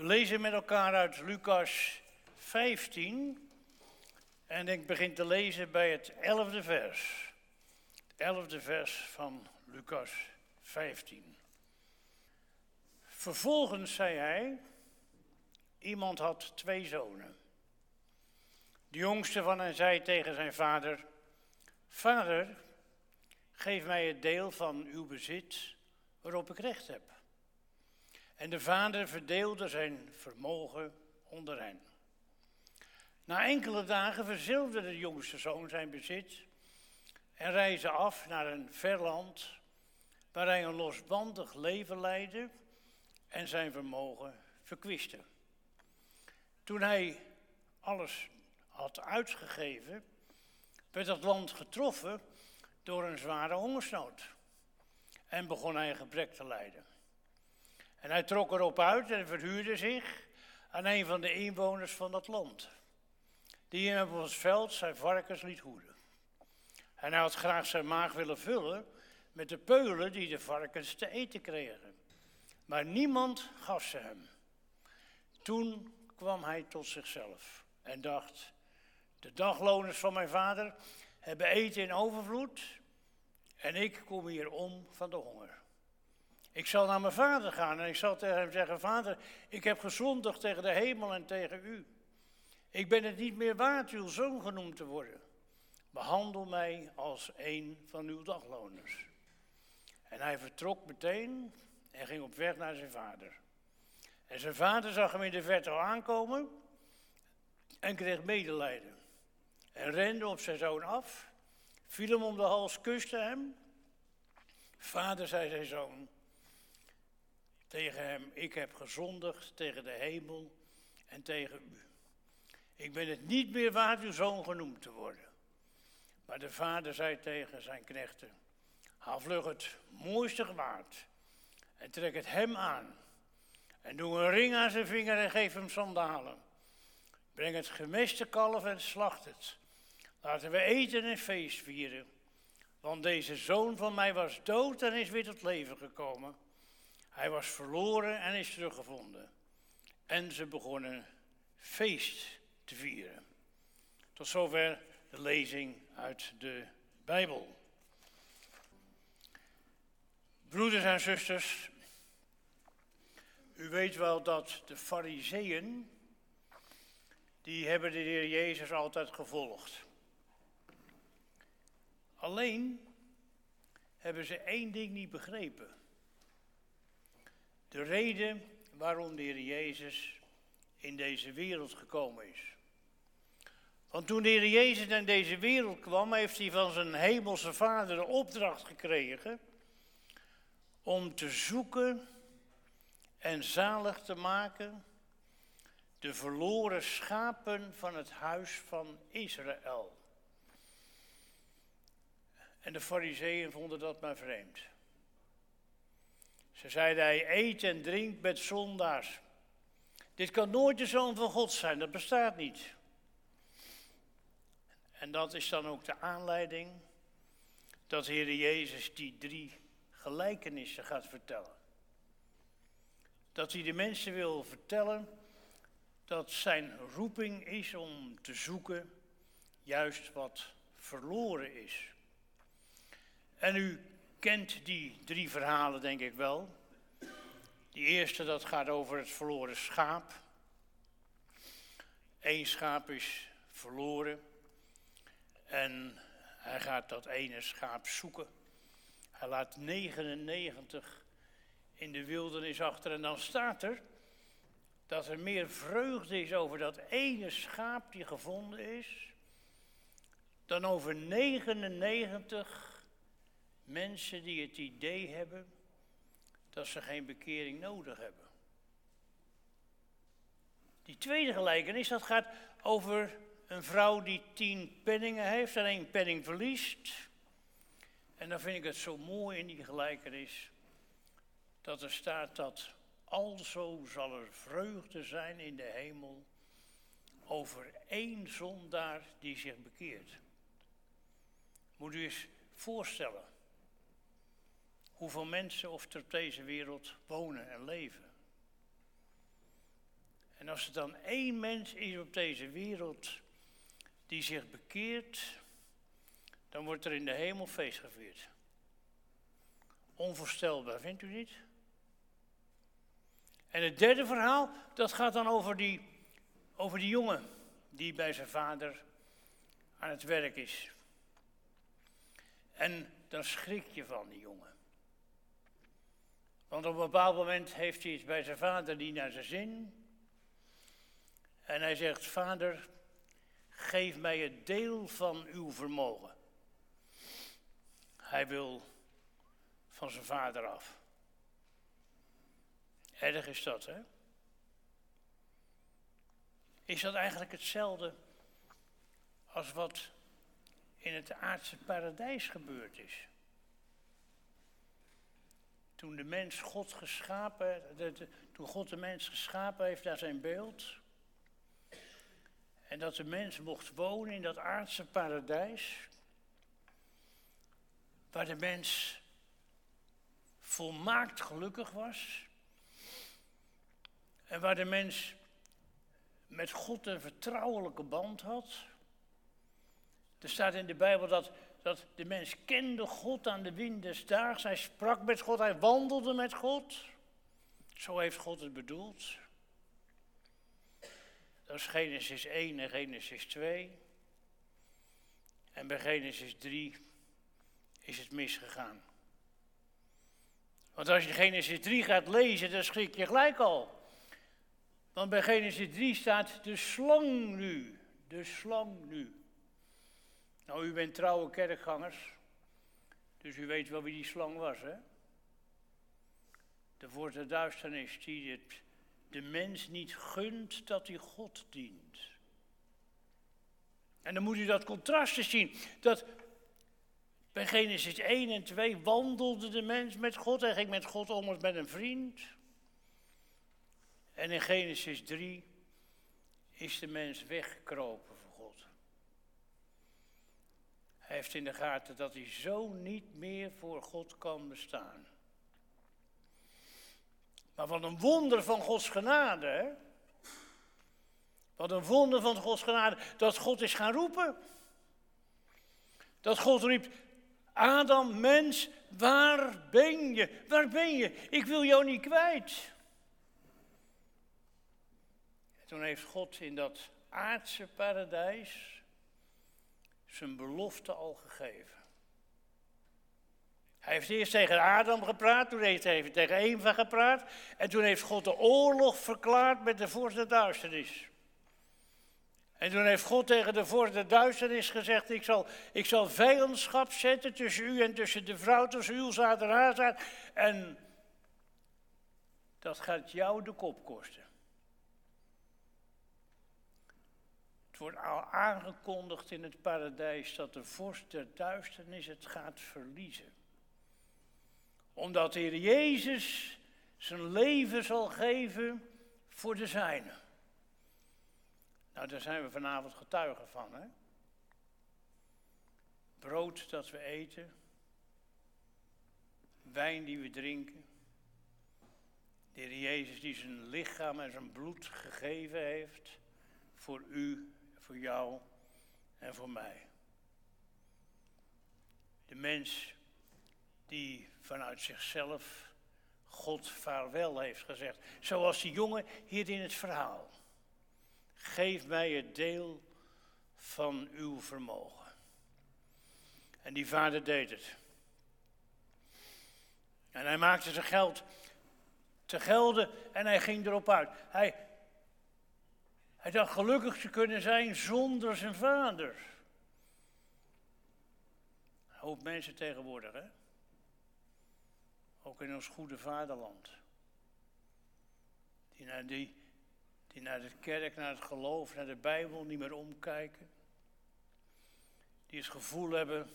We lezen met elkaar uit Lucas 15 en ik begin te lezen bij het elfde vers. Het elfde vers van Lucas 15. Vervolgens zei hij, iemand had twee zonen. De jongste van hen zei tegen zijn vader, Vader, geef mij het deel van uw bezit waarop ik recht heb. En de vader verdeelde zijn vermogen onder hen. Na enkele dagen verzilverde de jongste zoon zijn bezit en reisde af naar een ver land waar hij een losbandig leven leidde en zijn vermogen verkwiste. Toen hij alles had uitgegeven, werd dat land getroffen door een zware hongersnood en begon hij gebrek te lijden. En hij trok erop uit en verhuurde zich aan een van de inwoners van dat land, die op het veld zijn varkens liet hoeden. En hij had graag zijn maag willen vullen met de peulen die de varkens te eten kregen. Maar niemand gaf ze hem. Toen kwam hij tot zichzelf en dacht: De dagloners van mijn vader hebben eten in overvloed en ik kom hier om van de honger. Ik zal naar mijn vader gaan en ik zal tegen hem zeggen: Vader, ik heb gezondigd tegen de hemel en tegen u. Ik ben het niet meer waard uw zoon genoemd te worden. Behandel mij als een van uw dagloners. En hij vertrok meteen en ging op weg naar zijn vader. En zijn vader zag hem in de verte aankomen en kreeg medelijden. En rende op zijn zoon af, viel hem om de hals, kuste hem. Vader, zei zijn zoon, tegen hem, ik heb gezondigd tegen de hemel en tegen u. Ik ben het niet meer waard uw zoon genoemd te worden. Maar de vader zei tegen zijn knechten, haal vlug het mooiste gewaad en trek het hem aan. En doe een ring aan zijn vinger en geef hem sandalen. Breng het gemeste kalf en slacht het. Laten we eten en feest vieren. Want deze zoon van mij was dood en is weer tot leven gekomen. Hij was verloren en is teruggevonden. En ze begonnen feest te vieren. Tot zover de lezing uit de Bijbel. Broeders en zusters, u weet wel dat de fariseeën, die hebben de Heer Jezus altijd gevolgd. Alleen hebben ze één ding niet begrepen. De reden waarom de Heer Jezus in deze wereld gekomen is. Want toen de Heer Jezus in deze wereld kwam, heeft hij van zijn hemelse vader de opdracht gekregen om te zoeken en zalig te maken de verloren schapen van het huis van Israël. En de fariseeën vonden dat maar vreemd. Ze zeiden, hij eet en drinkt met zondaars. Dit kan nooit de zoon van God zijn, dat bestaat niet. En dat is dan ook de aanleiding dat de Heer Jezus die drie gelijkenissen gaat vertellen. Dat hij de mensen wil vertellen dat zijn roeping is om te zoeken juist wat verloren is. En u kent die drie verhalen denk ik wel. Die eerste dat gaat over het verloren schaap. Eén schaap is verloren en hij gaat dat ene schaap zoeken. Hij laat 99 in de wildernis achter en dan staat er dat er meer vreugde is over dat ene schaap die gevonden is, dan over 99 mensen die het idee hebben dat ze geen bekering nodig hebben. Die tweede gelijkenis, dat gaat over een vrouw die tien penningen heeft en één penning verliest. En dan vind ik het zo mooi in die gelijkenis dat er staat dat alzo zal er vreugde zijn in de hemel over één zondaar die zich bekeert. Moet u eens voorstellen hoeveel mensen of er op deze wereld wonen en leven. als er dan één mens is op deze wereld die zich bekeert, dan wordt er in de hemel feest gevierd. Onvoorstelbaar, vindt u niet? En het derde verhaal, dat gaat dan over die, over die jongen die bij zijn vader aan het werk is. En dan schrik je van die jongen. Want op een bepaald moment heeft hij iets bij zijn vader die naar zijn zin. En hij zegt, vader, geef mij het deel van uw vermogen. Hij wil van zijn vader af. Erg is dat, hè? Is dat eigenlijk hetzelfde als wat in het aardse paradijs gebeurd is? Toen de mens God geschapen, toen God de mens geschapen heeft naar zijn beeld. En dat de mens mocht wonen in dat aardse paradijs. Waar de mens volmaakt gelukkig was. En waar de mens met God een vertrouwelijke band had. Er staat in de Bijbel dat, dat de mens kende God aan de wind des daags. Hij sprak met God, hij wandelde met God. Zo heeft God het bedoeld. Dat is Genesis 1 en Genesis 2. En bij Genesis 3 is het misgegaan. Want als je Genesis 3 gaat lezen, dan schrik je gelijk al. Want bij Genesis 3 staat de slang nu. De slang nu. Nou, u bent trouwe kerkgangers. Dus u weet wel wie die slang was, hè? De voor de duisternis die het de mens niet gunt dat hij God dient. En dan moet u dat contrast zien. Dat bij Genesis 1 en 2 wandelde de mens met God. Hij ging met God om als met een vriend. En in Genesis 3 is de mens weggekropen. Hij heeft in de gaten dat hij zo niet meer voor God kan bestaan. Maar wat een wonder van Gods genade, hè? Wat een wonder van Gods genade, dat God is gaan roepen. Dat God riep, Adam, mens, waar ben je? Waar ben je? Ik wil jou niet kwijt. Toen heeft God in dat aardse paradijs zijn belofte al gegeven. Hij heeft eerst tegen Adam gepraat, toen heeft hij tegen Eva gepraat. En toen heeft God de oorlog verklaard met de vorst duisternis. En toen heeft God tegen de vorst duisternis gezegd: ik zal, ik zal vijandschap zetten tussen u en tussen de vrouw, tussen uw zaad en haar zaad. En dat gaat jou de kop kosten. Wordt al aangekondigd in het paradijs dat de vorst der duisternis het gaat verliezen omdat de Heer Jezus zijn leven zal geven voor de zijnen. Nou, daar zijn we vanavond getuigen van, hè? Brood dat we eten, wijn die we drinken. De Heer Jezus die zijn lichaam en zijn bloed gegeven heeft voor u, voor jou en voor mij. De mens die vanuit zichzelf God vaarwel heeft gezegd. Zoals die jongen hier in het verhaal. Geef mij het deel van uw vermogen. En die vader deed het. En hij maakte zijn geld te gelden en hij ging erop uit. Hij, hij dacht gelukkig te kunnen zijn zonder zijn vader. Hoop mensen tegenwoordig, hè? Ook in ons goede vaderland. Die naar, die, die naar de kerk, naar het geloof, naar de Bijbel niet meer omkijken. Die het gevoel hebben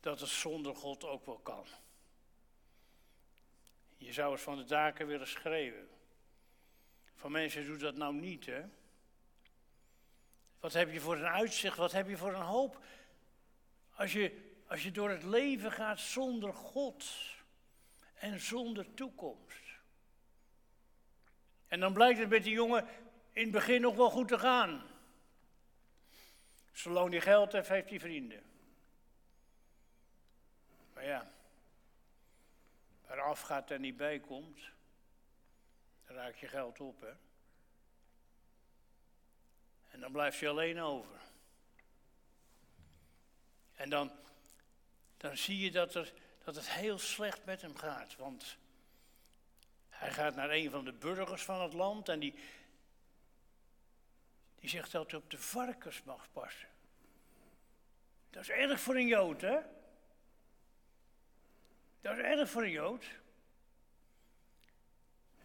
dat het zonder God ook wel kan. Je zou het van de daken willen schreeuwen. Van mensen doet dat nou niet, hè? Wat heb je voor een uitzicht, wat heb je voor een hoop? Als je, als je door het leven gaat zonder God en zonder toekomst. En dan blijkt het met die jongen in het begin nog wel goed te gaan. Zolang hij geld heeft, heeft hij vrienden. Maar ja, waar afgaat en niet bij komt, raak je geld op, hè. En dan blijft je alleen over. En dan, dan zie je dat, er, dat het heel slecht met hem gaat. Want hij gaat naar een van de burgers van het land en die, die zegt dat hij op de varkens mag passen. Dat is erg voor een Jood, hè? Dat is erg voor een Jood.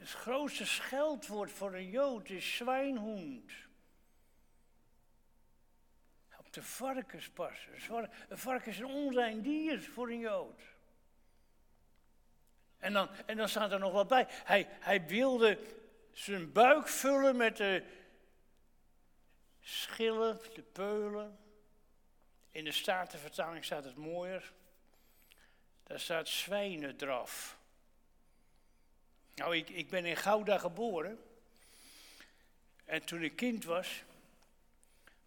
Het grootste scheldwoord voor een Jood is zwijnhoend. Op de varkens passen. Een varken is een onrein dier voor een Jood. En dan, en dan staat er nog wat bij. Hij, hij wilde zijn buik vullen met de schillen, de peulen. In de Statenvertaling staat het mooier. Daar staat zwijnendraf. Nou, ik, ik ben in Gouda geboren. En toen ik kind was,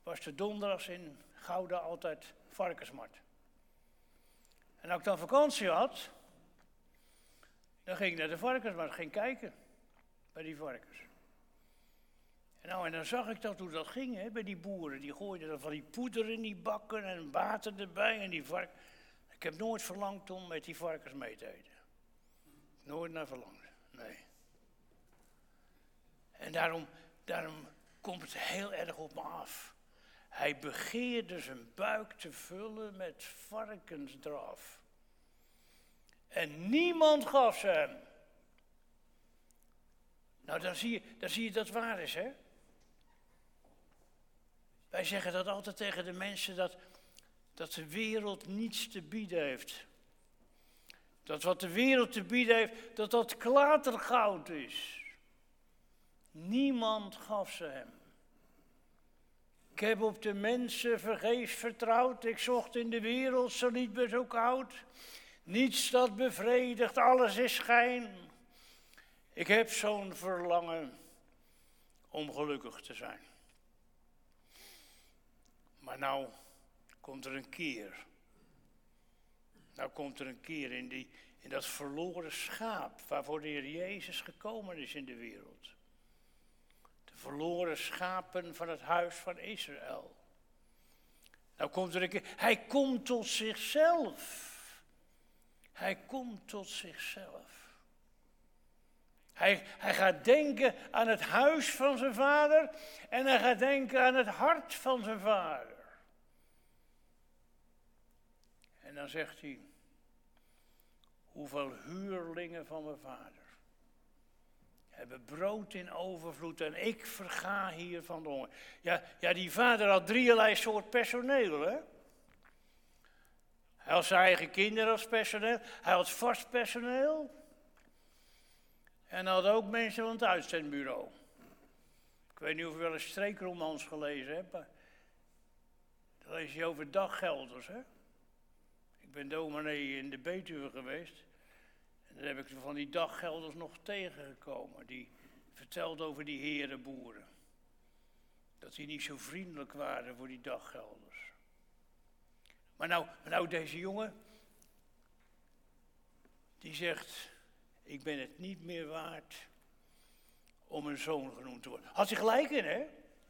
was de donderdags in Gouda altijd varkensmarkt. En als ik dan vakantie had, dan ging ik naar de varkensmarkt, ging kijken bij die varkens. En, nou, en dan zag ik dat hoe dat ging hè, bij die boeren. Die gooiden dan van die poeder in die bakken en water erbij en die vark. Ik heb nooit verlangd om met die varkens mee te eten. Nooit naar verlangd, En daarom, daarom komt het heel erg op me af. Hij begeerde zijn buik te vullen met varkensdraf. En niemand gaf ze hem. Nou, dan zie je, dan zie je dat waar is, hè? Wij zeggen dat altijd tegen de mensen dat, dat de wereld niets te bieden heeft. Dat wat de wereld te bieden heeft, dat dat klatergoud is. Niemand gaf ze hem. Ik heb op de mensen vergeefs vertrouwd. Ik zocht in de wereld, zo niet meer zo koud. Niets dat bevredigt, alles is schijn. Ik heb zo'n verlangen om gelukkig te zijn. Maar nou komt er een keer. Nou komt er een keer in, die, in dat verloren schaap waarvoor de Heer Jezus gekomen is in de wereld. De verloren schapen van het huis van Israël. Nou komt er een keer, hij komt tot zichzelf. Hij komt tot zichzelf. Hij, hij gaat denken aan het huis van zijn vader en hij gaat denken aan het hart van zijn vader. En dan zegt hij, hoeveel huurlingen van mijn vader hebben brood in overvloed en ik verga hier van de honger. Ja, ja, die vader had drieërlei soort personeel, hè? Hij had zijn eigen kinderen als personeel, hij had vast personeel. En hij had ook mensen van het uitzendbureau. Ik weet niet of u wel eens streekromans gelezen hebt, maar dan lees je over daggelders, hè? Ik ben dominee in de Betuwe geweest. Daar heb ik van die daggelders nog tegengekomen. Die vertelden over die herenboeren. Dat die niet zo vriendelijk waren voor die daggelders. Maar nou, nou deze jongen, die zegt, ik ben het niet meer waard om een zoon genoemd te worden. Had hij gelijk in, hè?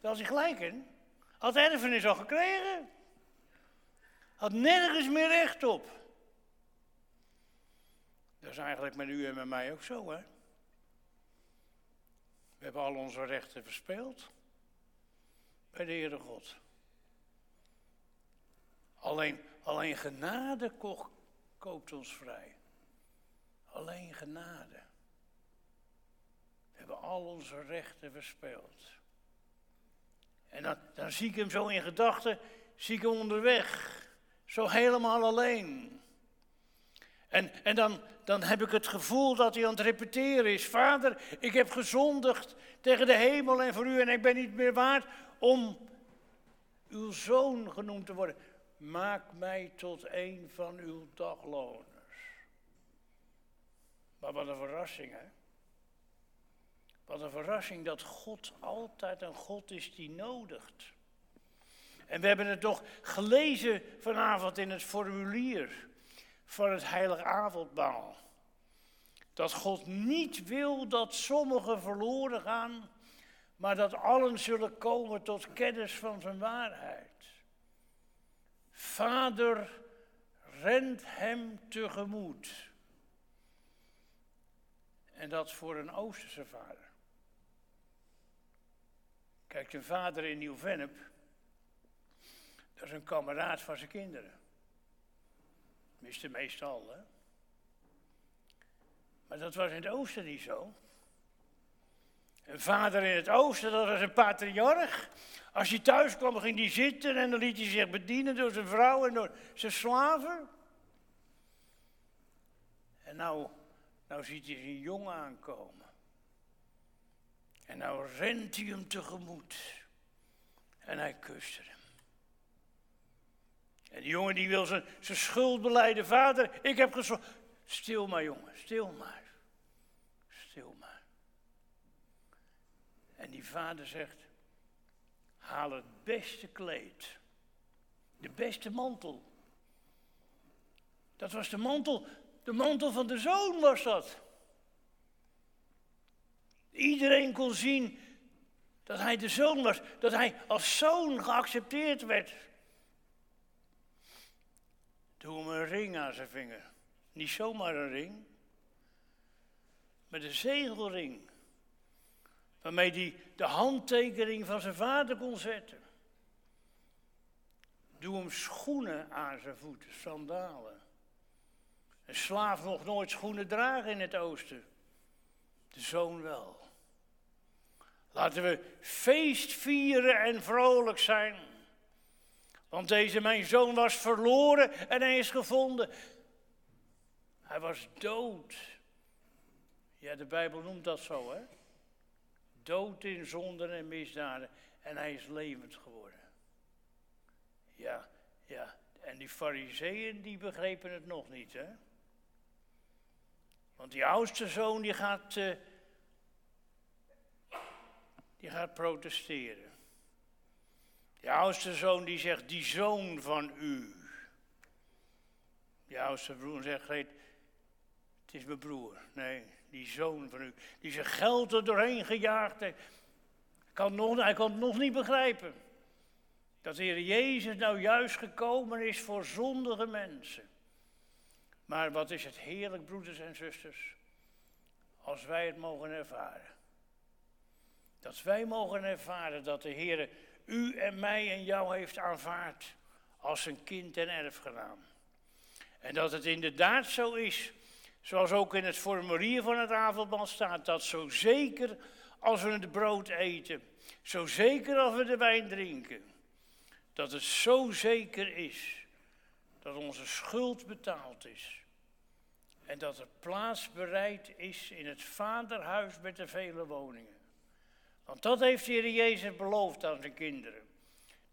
Daar had hij gelijk in. Had erfenis al gekregen. Had nergens meer recht op. Dat is eigenlijk met u en met mij ook zo, hè? We hebben al onze rechten verspeeld bij de Heere God. Alleen, alleen genade koopt ons vrij. Alleen genade. We hebben al onze rechten verspeeld. En dan, dan zie ik hem zo in gedachten, zie ik hem onderweg. Zo helemaal alleen. En, en dan, dan heb ik het gevoel dat hij aan het repeteren is. Vader, ik heb gezondigd tegen de hemel en voor u en ik ben niet meer waard om uw zoon genoemd te worden. Maak mij tot een van uw dagloners. Maar wat een verrassing, hè? Wat een verrassing dat God altijd een God is die nodigt. En we hebben het toch gelezen vanavond in het formulier van het heilige avondmaal. Dat God niet wil dat sommigen verloren gaan, maar dat allen zullen komen tot kennis van zijn waarheid. Vader rent hem tegemoet. En dat voor een Oosterse vader. Kijk, een vader in Nieuw-Vennep, dat is een kameraad van zijn kinderen. Tenminste, meestal. Maar dat was in het oosten niet zo. Een vader in het oosten, dat was een patriarch. Als hij thuis kwam, ging hij zitten en dan liet hij zich bedienen door zijn vrouw en door zijn slaven. En nou, nou ziet hij zijn jongen aankomen. En nou rent hij hem tegemoet. En hij kuste hem. En die jongen die wil zijn, zijn schuld. Vader, ik heb gezorgd. Stil maar jongen, stil maar. Stil maar. En die vader zegt, haal het beste kleed. De beste mantel. Dat was de mantel, de mantel van de zoon was dat. Iedereen kon zien dat hij de zoon was, dat hij als zoon geaccepteerd werd. Doe hem een ring aan zijn vinger. Niet zomaar een ring, maar de zegelring. Waarmee hij de handtekening van zijn vader kon zetten. Doe hem schoenen aan zijn voeten, sandalen. Een slaaf mocht nooit schoenen dragen in het oosten. De zoon wel. Laten we feest vieren en vrolijk zijn. Want deze mijn zoon was verloren en hij is gevonden. Hij was dood. Ja, de Bijbel noemt dat zo, hè? Dood in zonden en misdaden. En hij is levend geworden. Ja, ja. En die fariseeën, die begrepen het nog niet, hè? Want die oudste zoon, die gaat, uh, die gaat protesteren. Die oudste zoon die zegt, die zoon van u. Die oudste broer zegt, het is mijn broer. Nee, die zoon van u. Die zijn geld er doorheen gejaagd heeft. Kan nog, hij kan het nog niet begrijpen. Dat de Heer Jezus nou juist gekomen is voor zondige mensen. Maar wat is het heerlijk, broeders en zusters, als wij het mogen ervaren. Dat wij mogen ervaren dat de Heer u en mij en jou heeft aanvaard als een kind en erfgenaam. En dat het inderdaad zo is, zoals ook in het formulier van het avondmaal staat, dat zo zeker als we het brood eten, zo zeker als we de wijn drinken, dat het zo zeker is dat onze schuld betaald is. En dat er plaats bereid is in het vaderhuis met de vele woningen. Want dat heeft de Heer Jezus beloofd aan zijn kinderen.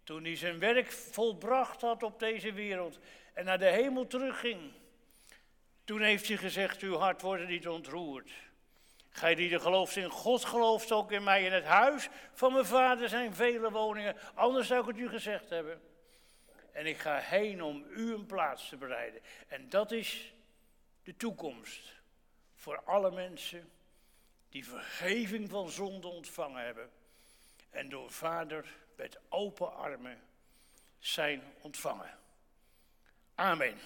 Toen hij zijn werk volbracht had op deze wereld en naar de hemel terugging. Toen heeft hij gezegd, uw hart wordt niet ontroerd. Gij die er gelooft in God, gelooft ook in mij. In het huis van mijn vader zijn vele woningen. Anders zou ik het u gezegd hebben. En ik ga heen om u een plaats te bereiden. En dat is de toekomst voor alle mensen die vergeving van zonde ontvangen hebben en door Vader met open armen zijn ontvangen. Amen.